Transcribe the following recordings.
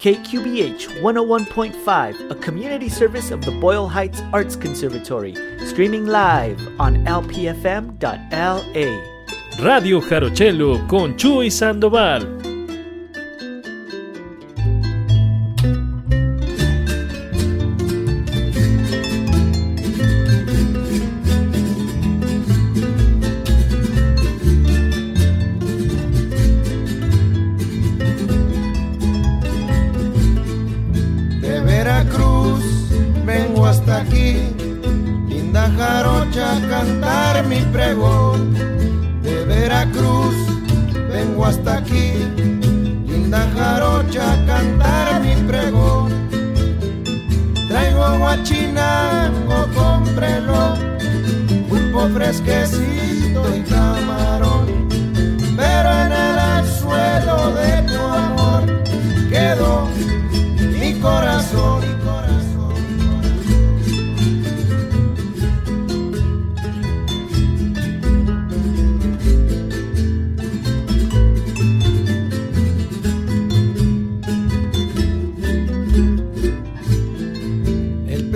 KQBH 101.5, a community service of the Boyle Heights Arts Conservatory, streaming live on lpfm.la. Radio Jarochelo con Chuy Sandoval.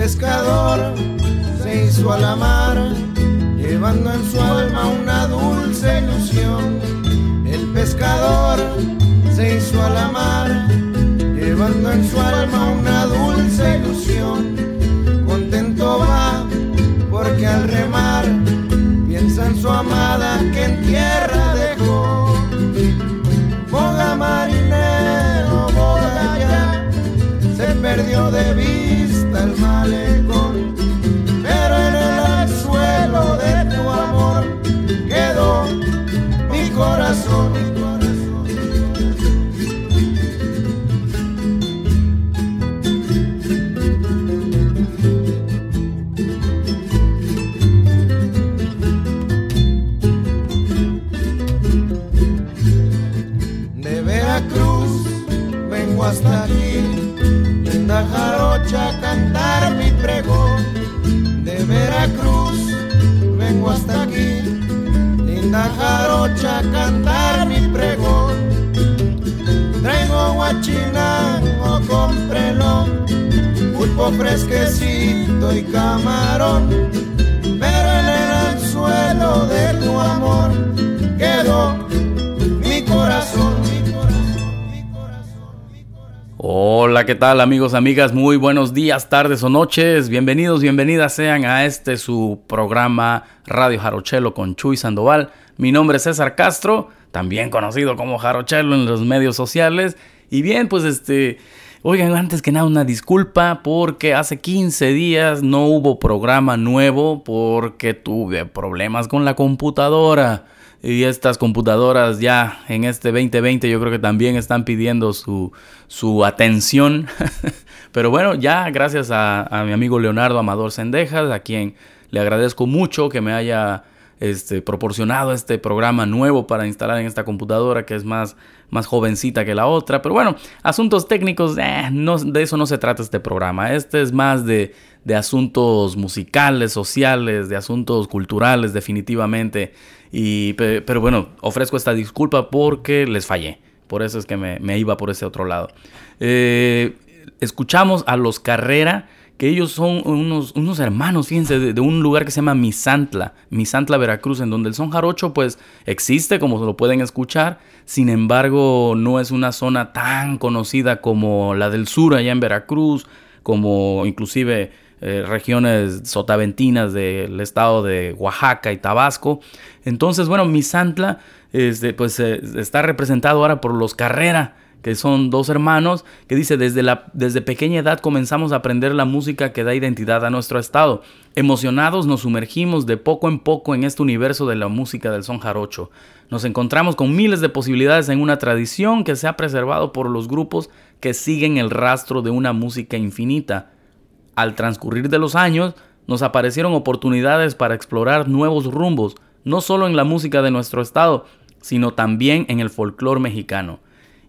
El pescador se hizo a la mar, llevando en su alma una dulce ilusión. El pescador se hizo a la mar, llevando en su alma una dulce ilusión. Contento va, porque al remar piensa en su amada que en tierra dejó. Boga marinero, boga ya, se perdió de vida De Veracruz vengo hasta aquí, en la jarocha cantar mi pregón. De Veracruz vengo hasta aquí, linda jarocha cantar. ¿Qué tal amigos, amigas? Muy buenos días, tardes o noches. Bienvenidos, bienvenidas sean a este su programa Radio Jarochelo con Chuy Sandoval. Mi nombre es César Castro, también conocido como Jarochelo en los medios sociales. Y bien, pues este, oigan, antes que nada una disculpa porque hace 15 días no hubo programa nuevo porque tuve problemas con la computadora. Y estas computadoras ya en este 2020 yo creo que también están pidiendo su, su atención. Pero bueno, ya gracias a, mi amigo Leonardo Amador Sendejas, a quien le agradezco mucho que me haya este, proporcionado este programa nuevo para instalar en esta computadora que es más, más jovencita que la otra. Pero bueno, asuntos técnicos, eh, no, de eso no se trata este programa. Este es más de, de asuntos musicales, sociales, de asuntos culturales definitivamente. Y, pero bueno, ofrezco esta disculpa porque les fallé. Por eso es que me, iba por ese otro lado. Eh, escuchamos a los Carrera, que ellos son unos, unos hermanos, fíjense, de, un lugar que se llama Misantla, Misantla, Veracruz, en donde el son jarocho pues existe, como lo pueden escuchar. Sin embargo, no es una zona tan conocida como la del sur allá en Veracruz, como inclusive eh, regiones sotaventinas del estado de Oaxaca y Tabasco. Entonces, bueno, Misantla este, pues, eh, está representado ahora por los Carrera, que son dos hermanos, que dice, desde, la, desde pequeña edad comenzamos a aprender la música que da identidad a nuestro estado. Emocionados nos sumergimos de poco en poco en este universo de la música del son jarocho. Nos encontramos con miles de posibilidades en una tradición que se ha preservado por los grupos que siguen el rastro de una música infinita. Al transcurrir de los años, nos aparecieron oportunidades para explorar nuevos rumbos, no solo en la música de nuestro estado, sino también en el folclore mexicano.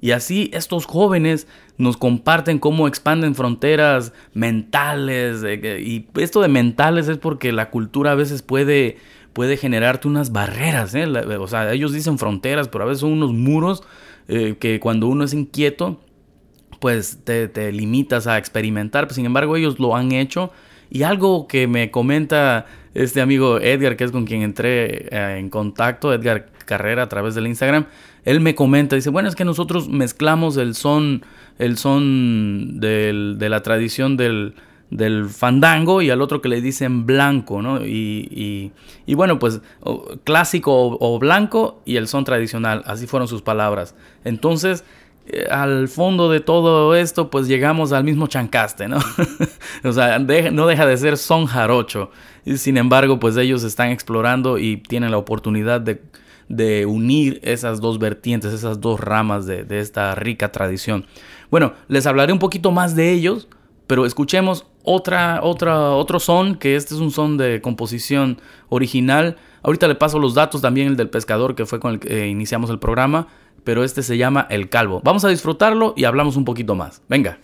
Y así estos jóvenes nos comparten cómo expanden fronteras mentales. Y esto de mentales es porque la cultura a veces puede, puede generarte unas barreras. ¿eh? O sea, ellos dicen fronteras, pero a veces son unos muros eh, que cuando uno es inquieto pues te, limitas a experimentar. Sin embargo, ellos lo han hecho. Y algo que me comenta este amigo Edgar, que es con quien entré eh, en contacto, Edgar Carrera a través del Instagram, él me comenta, dice, bueno, es que nosotros mezclamos el son, el son del, de la tradición del, del fandango y al otro que le dicen blanco, ¿no? Y, y, bueno, pues clásico o, blanco y el son tradicional, así fueron sus palabras. Entonces, eh, al fondo de todo esto, pues llegamos al mismo chancaste, ¿no? o sea, no deja de ser son jarocho. Y sin embargo, pues ellos están explorando y tienen la oportunidad de, de unir esas dos vertientes, esas dos ramas de, de esta rica tradición. Bueno, les hablaré un poquito más de ellos, pero escuchemos otra, otra, otro son, que este es un son de composición original. Ahorita le paso los datos también, el del pescador, que fue con el que eh, iniciamos el programa, pero este se llama El Calvo. Vamos a disfrutarlo y hablamos un poquito más. Venga.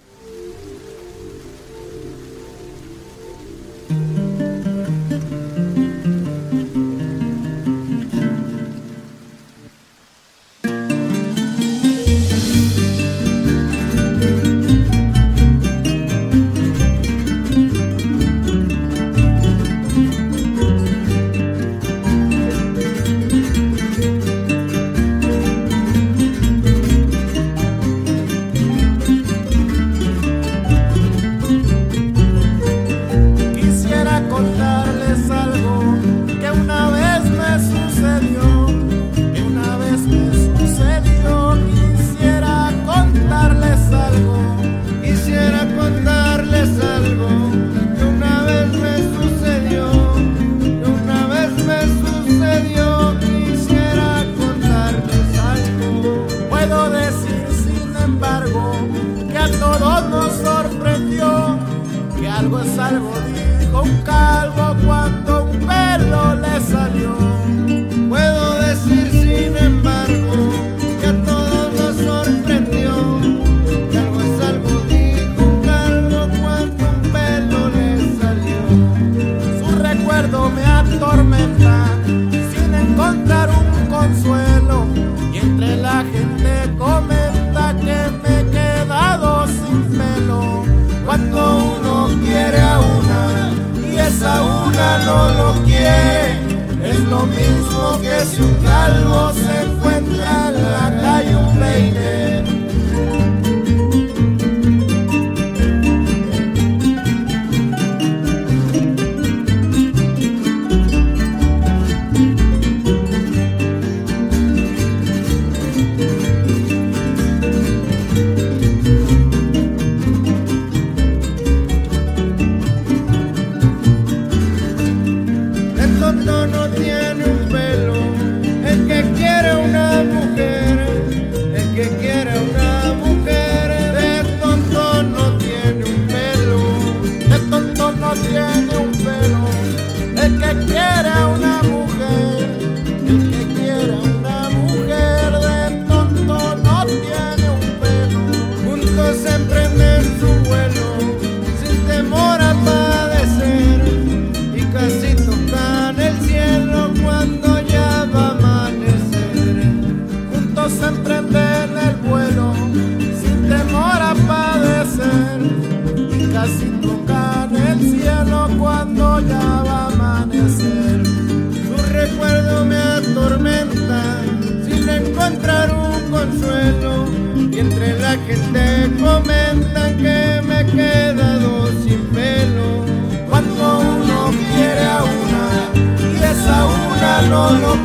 Todo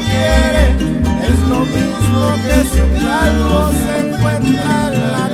se acabó, vinieron los días de duelo,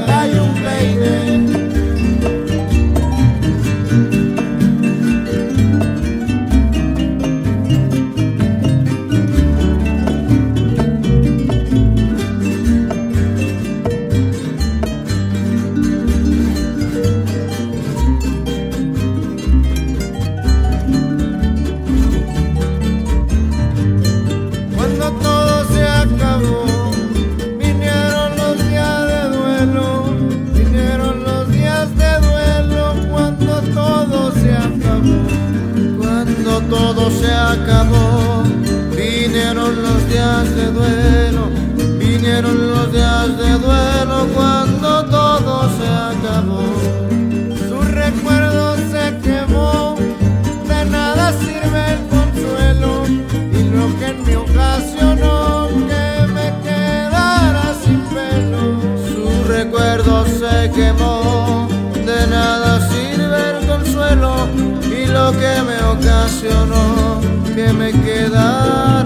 ocasionó que me quedara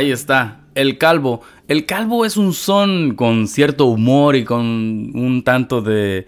Ahí está, el calvo. El calvo es un son con cierto humor y con un tanto de,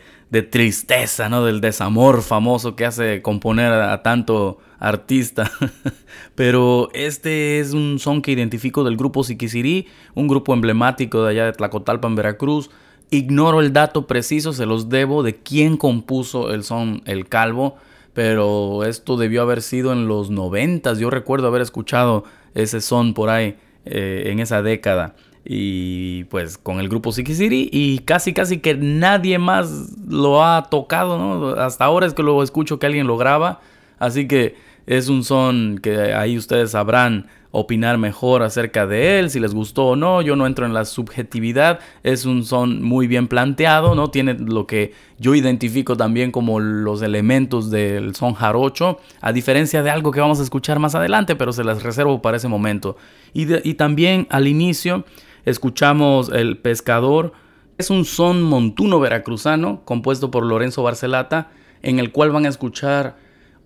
tristeza, ¿no? Del desamor famoso que hace componer a, a tanto artista. Pero este es un son que identifico del grupo Siquisirí, un grupo emblemático de allá de Tlacotalpan, Veracruz. Ignoro el dato preciso, se los debo de quién compuso el son El Calvo, pero esto debió haber sido en los noventas. Yo recuerdo haber escuchado ese son por ahí eh, en esa década. Y pues con el grupo Sikisiri y casi casi que nadie más lo ha tocado, ¿no? Hasta ahora es que lo escucho que alguien lo graba. Así que es un son que ahí ustedes sabrán opinar mejor acerca de él, si les gustó o no. Yo no entro en la subjetividad. Es un son muy bien planteado, ¿no? Tiene lo que yo identifico también como los elementos del son jarocho, a diferencia de algo que vamos a escuchar más adelante, pero se las reservo para ese momento. Y, y también al inicio escuchamos El Pescador. Es un son montuno veracruzano compuesto por Lorenzo Barcelata, en el cual van a escuchar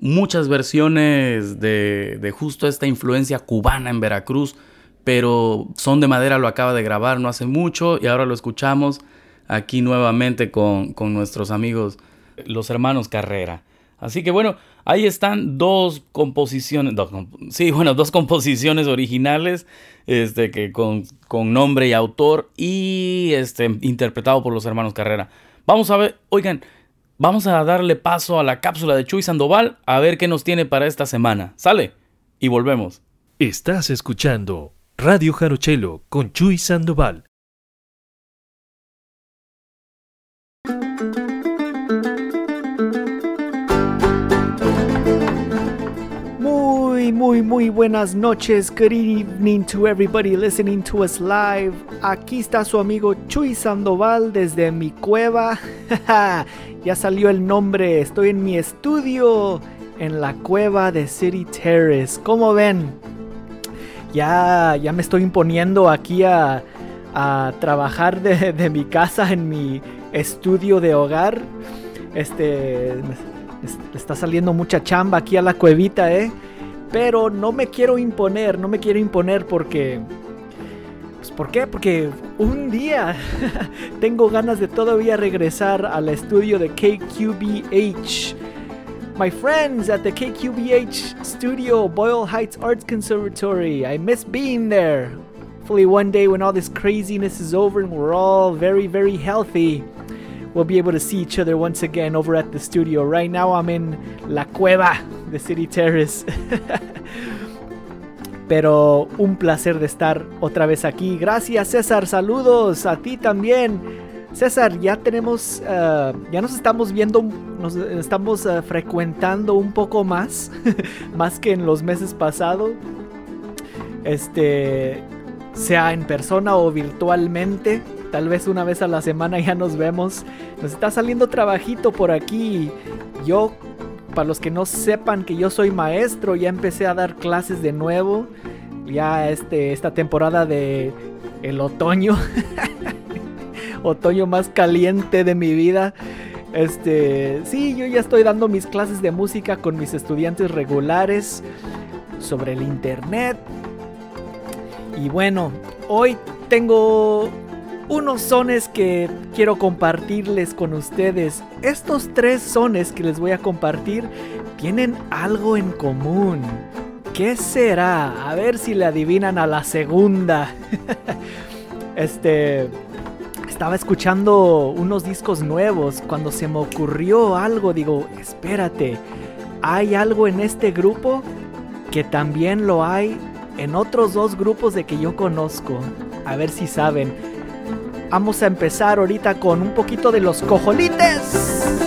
muchas versiones de, de, justo esta influencia cubana en Veracruz, pero Son de Madera lo acaba de grabar no hace mucho y ahora lo escuchamos aquí nuevamente con, con nuestros amigos, los hermanos Carrera. Así que bueno, ahí están dos composiciones, dos, sí, bueno, dos composiciones originales, este, que con, con nombre y autor y este, interpretado por los hermanos Carrera. Vamos a ver, oigan, vamos a darle paso a la cápsula de Chuy Sandoval a ver qué nos tiene para esta semana. ¿Sale? Y volvemos. Estás escuchando Radio Jarochelo con Chuy Sandoval. Muy, muy, buenas noches. Good evening to everybody listening to us live. Aquí está su amigo Chuy Sandoval desde mi cueva. ya salió el nombre. Estoy en mi estudio en la cueva de City Terrace. ¿Cómo ven? Ya, ya me estoy imponiendo aquí a, a trabajar de, de, mi casa en mi estudio de hogar. Este. Está saliendo mucha chamba aquí a la cuevita, ¿eh? Pero no me quiero imponer, no me quiero imponer porque... Pues, ¿Por qué? Porque un día tengo ganas de todavía regresar al estudio de KQBH. My friends at the KQBH studio, Boyle Heights Arts Conservatory. I miss being there. Hopefully, one day when all this craziness is over and we're all very, very healthy, we'll be able to see each other once again over at the studio. Right now, I'm in La Cueva, the City Terrace. Pero un placer de estar otra vez aquí. Gracias, César. Saludos a ti también. César, ya tenemos, uh, ya nos estamos viendo, nos estamos uh, frecuentando un poco más, más que en los meses pasados. Este, sea en persona o virtualmente. Tal vez una vez a la semana ya nos vemos. Nos está saliendo trabajito por aquí. Yo, para los que no sepan que yo soy maestro, ya empecé a dar clases de nuevo. Ya este, esta temporada de el otoño. otoño más caliente de mi vida. Este, sí, yo ya estoy dando mis clases de música con mis estudiantes regulares sobre el internet. Y bueno, hoy tengo unos sones que quiero compartirles con ustedes. Estos tres sones que les voy a compartir tienen algo en común. ¿Qué será? A ver si le adivinan a la segunda. este... Estaba escuchando unos discos nuevos cuando se me ocurrió algo. Digo, espérate, hay algo en este grupo que también lo hay en otros dos grupos de que yo conozco. A ver si saben. Vamos a empezar ahorita con un poquito de los cojolites.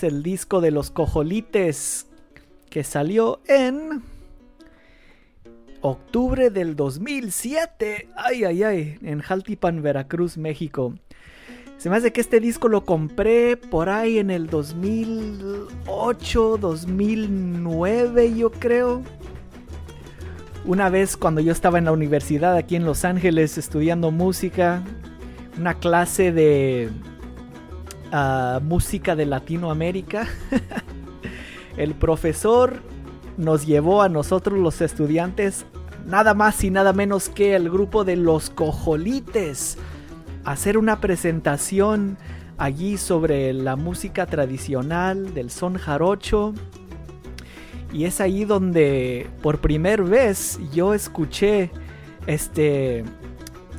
Es el disco de los cojolites que salió en octubre del 2007. Ay, ay, ay, en Jaltipan, Veracruz, México. Se me hace que este disco lo compré por ahí en el 2008, 2009, yo creo. Una vez cuando yo estaba en la universidad aquí en Los Ángeles estudiando música, una clase de música de Latinoamérica, el profesor nos llevó a nosotros los estudiantes nada más y nada menos que el grupo de los cojolites hacer una presentación allí sobre la música tradicional del son jarocho. Y es ahí donde por primera vez yo escuché este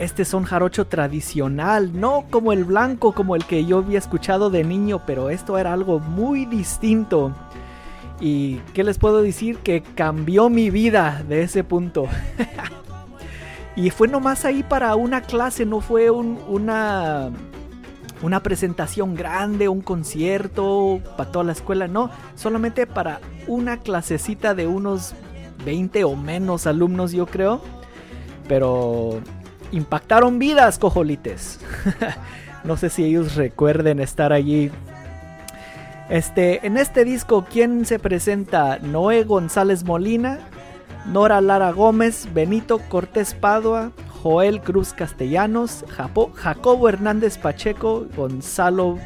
este son jarocho tradicional, no como el blanco como el que yo había escuchado de niño, pero esto era algo muy distinto. Y qué les puedo decir que cambió mi vida de ese punto. Y fue nomás ahí para una clase, no fue una, una presentación grande, un concierto para toda la escuela, no, solamente para una clasecita de unos 20 o menos alumnos, yo creo. Pero impactaron vidas, cojolites. no sé si ellos recuerden estar allí. Este, en este disco, ¿quién se presenta? Noé González Molina, Nora Lara Gómez, Benito Cortés Padua, Joel Cruz Castellanos, Jacobo Hernández Pacheco, Gonzalo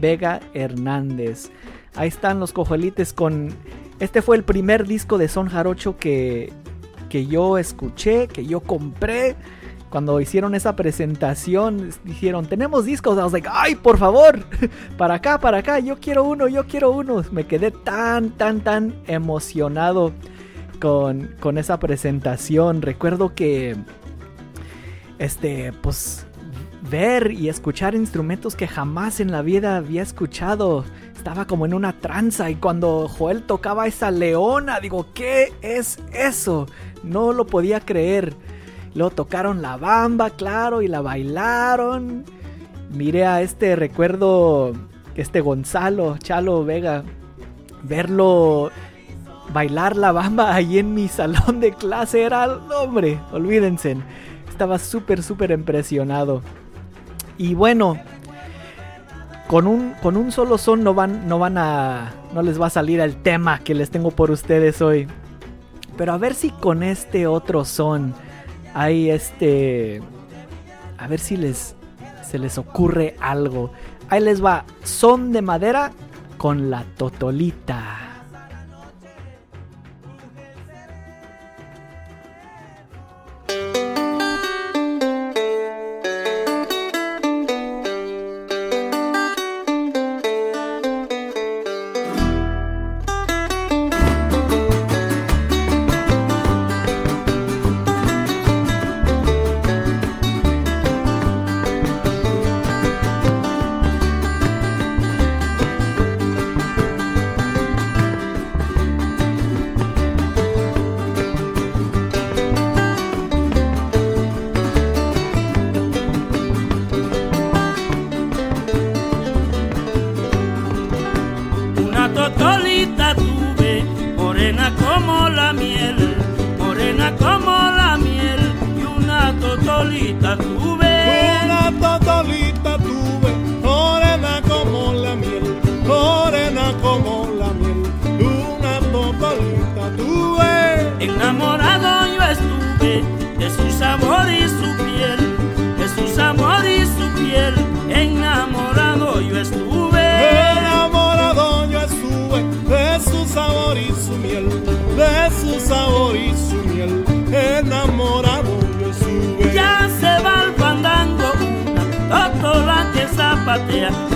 Vega Hernández. Ahí están los cojolites con... Este fue el primer disco de Son Jarocho que, que yo escuché, que yo compré. Cuando hicieron esa presentación, dijeron, tenemos discos. I was like, ay, por favor, para acá, para acá, yo quiero uno, yo quiero uno. Me quedé tan, tan, tan emocionado con, esa presentación. Recuerdo que, este, pues, ver y escuchar instrumentos que jamás en la vida había escuchado. Estaba como en una tranza y cuando Joel tocaba esa leona, digo, ¿qué es eso? No lo podía creer. Luego tocaron la bamba, claro, y la bailaron. Miré a este, recuerdo, este Gonzalo, Chalo Vega, verlo bailar la bamba ahí en mi salón de clase era, hombre, olvídense. Estaba súper, súper impresionado. Y bueno, con un, con un solo son no van, no van a, no les va a salir el tema que les tengo por ustedes hoy. Pero a ver si con este otro son hay este, a ver si les, se les ocurre algo. Ahí les va, son de madera con la totolita. Yeah.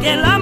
Que el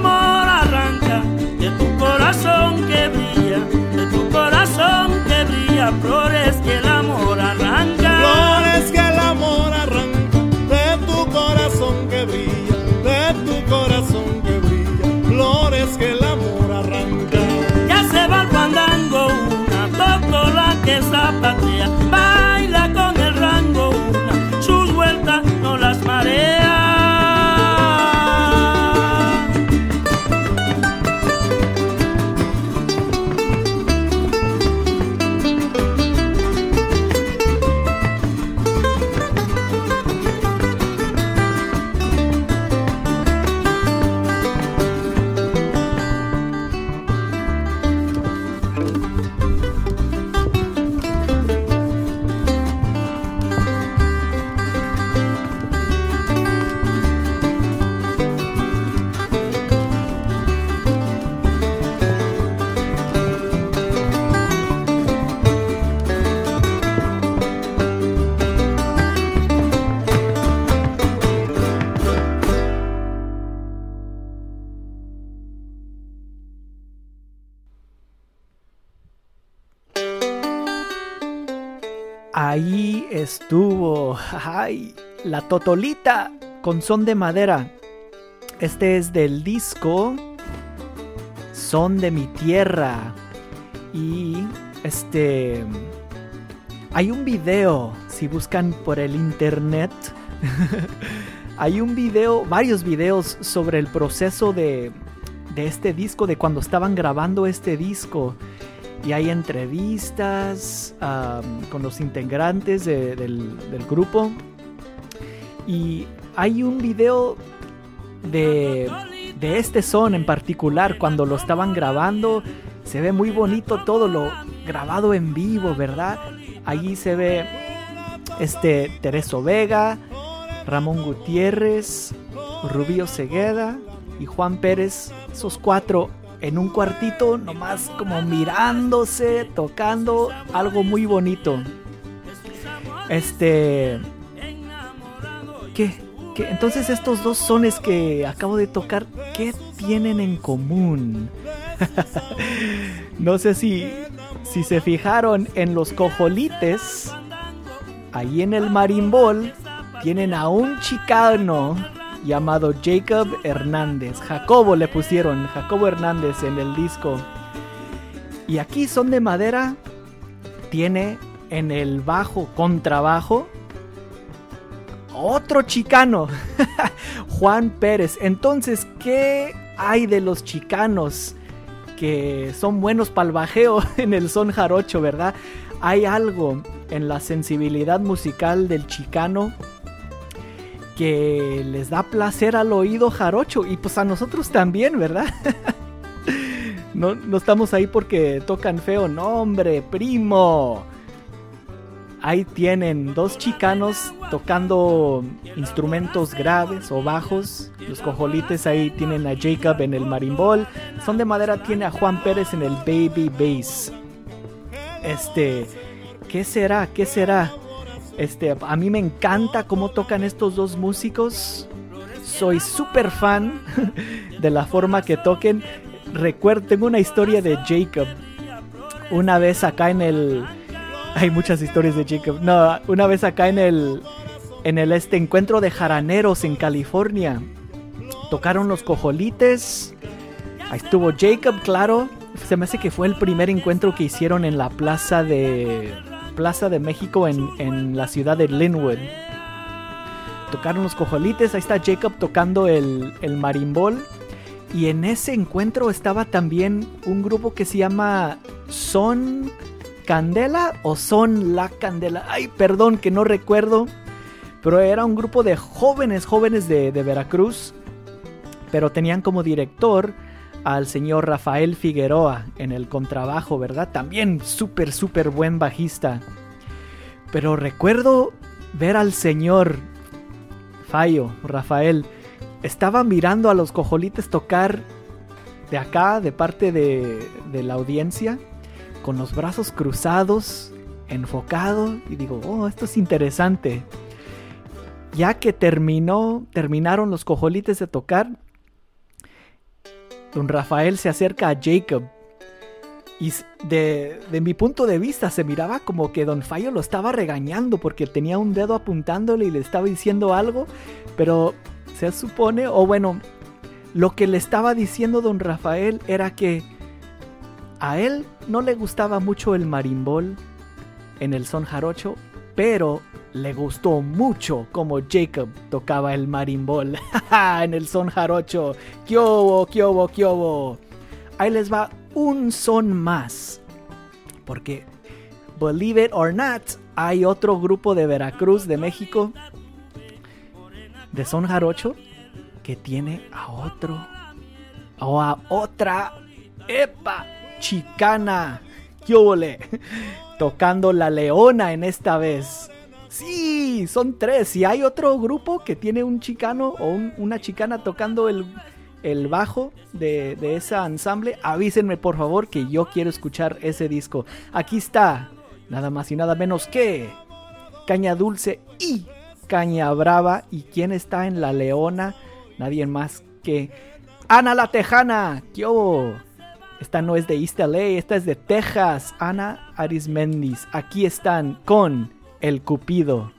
Ahí estuvo. Ay, la Totolita con son de madera. Este es del disco Son de mi tierra. Y este hay un video si buscan por el internet. hay un video, varios videos sobre el proceso de de este disco, de cuando estaban grabando este disco y hay entrevistas con los integrantes de, del, del, grupo. Y hay un video de, de, este son en particular, cuando lo estaban grabando. Se ve muy bonito todo lo grabado en vivo, ¿verdad? Allí se ve este Tereso Vega, Ramón Gutiérrez, Rubio Cegueda y Juan Pérez. Esos cuatro en un cuartito, nomás como mirándose, tocando algo muy bonito. Este. ¿Qué? Entonces, estos dos sones que acabo de tocar, ¿qué tienen en común? no sé si, si se fijaron en los cojolites. Ahí en el marimbol tienen a un chicano llamado Jacob Hernández. Jacobo le pusieron, Jacobo Hernández en el disco. Y aquí son de madera. Tiene en el bajo, contrabajo, otro chicano, Juan Pérez. Entonces, ¿qué hay de los chicanos que son buenos para el bajeo en el son jarocho, verdad? Hay algo en la sensibilidad musical del chicano que les da placer al oído jarocho y pues a nosotros también, ¿verdad? no, no estamos ahí porque tocan feo, no hombre, primo. Ahí tienen dos chicanos tocando instrumentos graves o bajos. Los cojolites ahí tienen a Jacob en el marimbol. Son de madera tiene a Juan Pérez en el baby bass. Este, ¿qué será? ¿Qué será? Este, a mí me encanta cómo tocan estos dos músicos. Soy súper fan de la forma que toquen. Recuerdo, tengo una historia de Jacob. Una vez acá en el. Hay muchas historias de Jacob. No, una vez acá en el. En el este encuentro de jaraneros en California. Tocaron los cojolites. Ahí estuvo Jacob, claro. Se me hace que fue el primer encuentro que hicieron en la plaza de Plaza de México en, en, la ciudad de Linwood. Tocaron los cojolites, ahí está Jacob tocando el, el, marimbol. Y en ese encuentro estaba también un grupo que se llama Son Candela o Son La Candela. Ay, perdón que no recuerdo. Pero era un grupo de jóvenes, jóvenes de, de Veracruz. Pero tenían como director al señor Rafael Figueroa en el contrabajo, ¿verdad? También súper, súper buen bajista. Pero recuerdo ver al señor Fallo, Rafael, estaba mirando a los cojolites tocar de acá, de parte de, la audiencia, con los brazos cruzados, enfocado, y digo, oh, esto es interesante. Ya que terminó, terminaron los cojolites de tocar, don Rafael se acerca a Jacob. Y de, de, mi punto de vista se miraba como que don Fallo lo estaba regañando porque tenía un dedo apuntándole y le estaba diciendo algo. Pero se supone, o bueno, lo que le estaba diciendo don Rafael era que a él no le gustaba mucho el marimbol en el son jarocho, pero le gustó mucho como Jacob tocaba el marimbol en el son jarocho. ¡Kiobo, kiobo, kiobo! Ahí les va un son más. Porque, believe it or not, hay otro grupo de Veracruz, de México, de son jarocho, que tiene a otro o a otra epa chicana ¡Qué tocando la leona en esta vez sí son tres y hay otro grupo que tiene un chicano o una chicana tocando el, bajo de, de ese ensamble avísenme por favor que yo quiero escuchar ese disco aquí está nada más y nada menos que caña dulce y caña brava y quién está en la leona nadie más que Ana la Tejana. Yo. Esta no es de East LA, esta es de Texas. Ana Arismendis. Aquí están con El Cupido.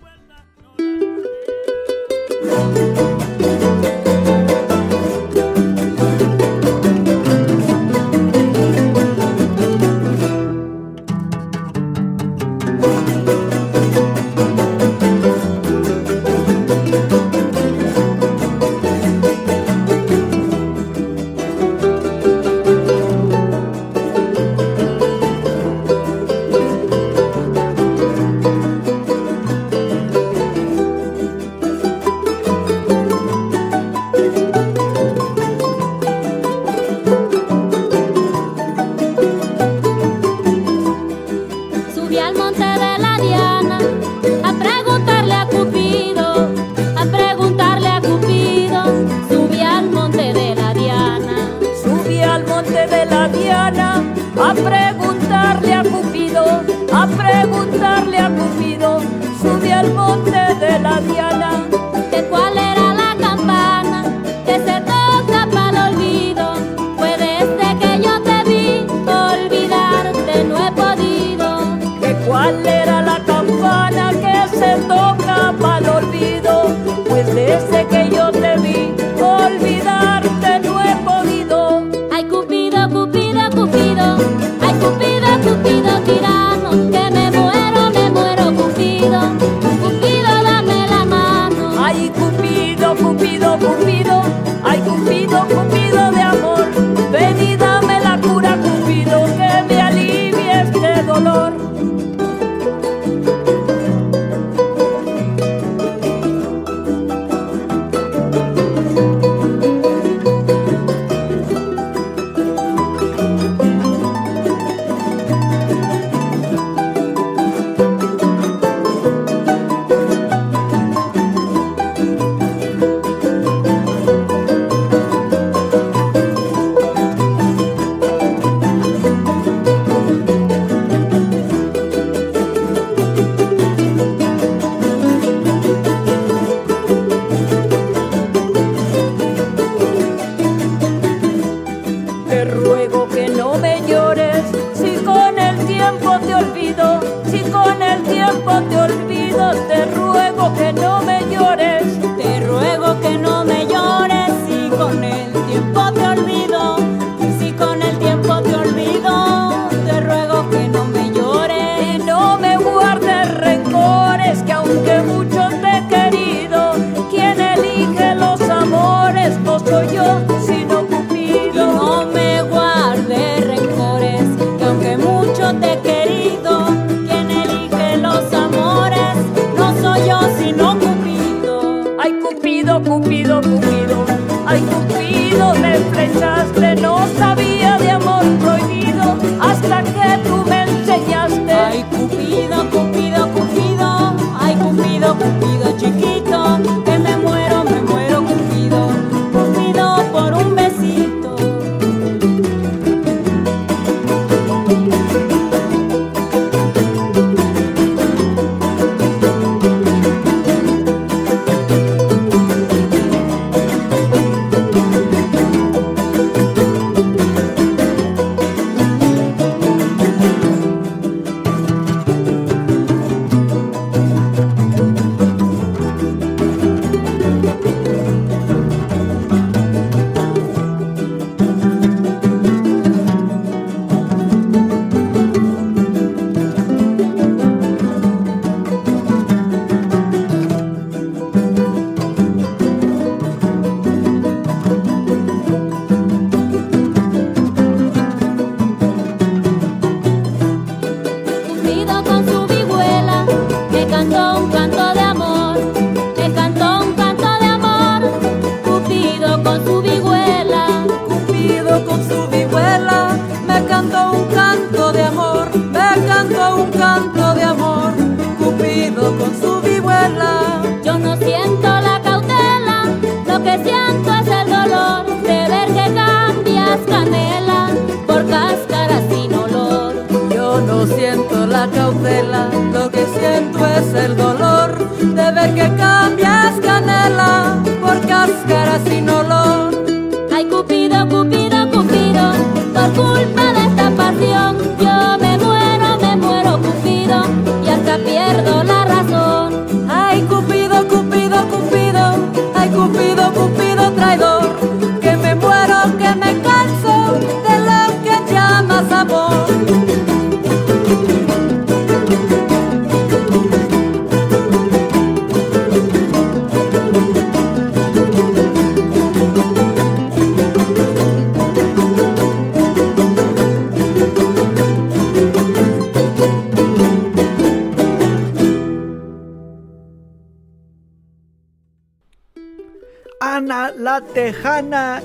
La Tejana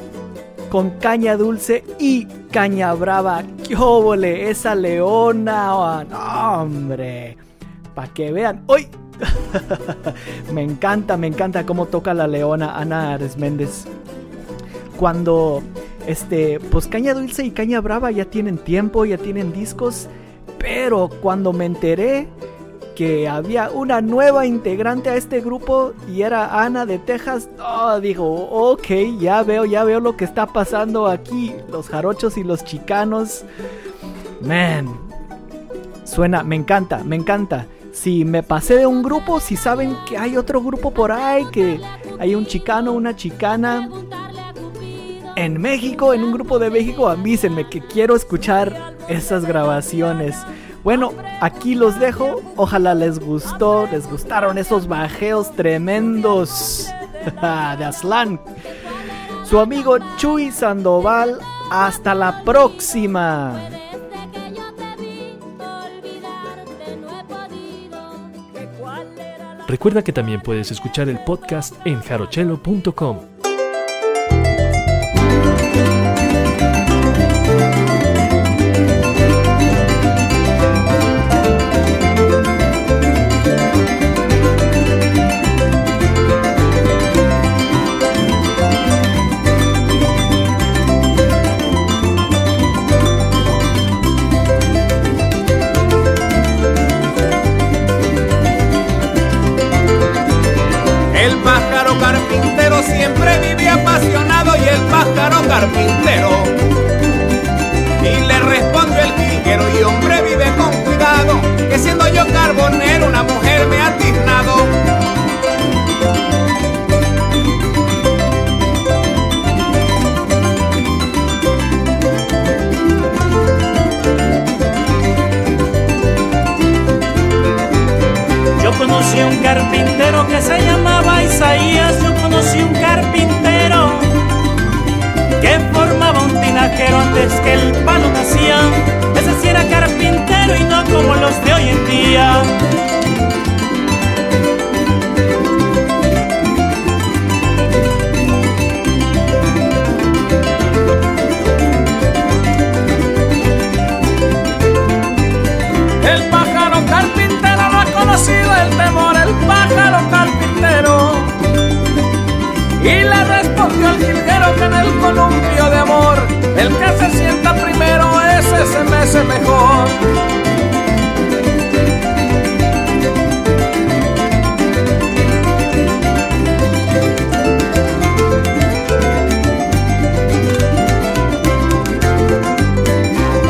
con caña dulce y caña brava. ¡Qué óvole! Esa leona. no, hombre. Para que vean. ¡Uy! me encanta, me encanta cómo toca la leona Ana Ares Méndez. Cuando, este, pues caña dulce y caña brava ya tienen tiempo, ya tienen discos. Pero cuando me enteré que había una nueva integrante a este grupo y era Ana de Texas, oh, digo, ok, ya veo, ya veo lo que está pasando aquí, los jarochos y los chicanos. Man, suena, me encanta, me encanta. Si me pasé de un grupo, si saben que hay otro grupo por ahí, que hay un chicano, una chicana en México, en un grupo de México, avísenme que quiero escuchar esas grabaciones. Bueno, aquí los dejo. Ojalá les gustó, les gustaron esos bajeos tremendos de Aslan. Su amigo Chuy Sandoval. Hasta la próxima. Recuerda que también puedes escuchar el podcast en jarochelo.com. que el palo nacía. Ese sí era carpintero y no como los de hoy en día. El pájaro carpintero no ha conocido el temor, el pájaro carpintero. Y le respondió el jilguero que en el columpio el que se sienta primero, ese se mece mejor.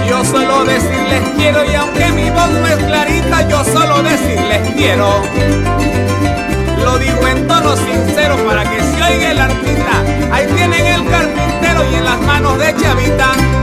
Yo solo decirles quiero y aunque mi voz no es clarita, yo solo decirles quiero. Lo digo en tono sincero para que se oiga el artista las manos de Chavita.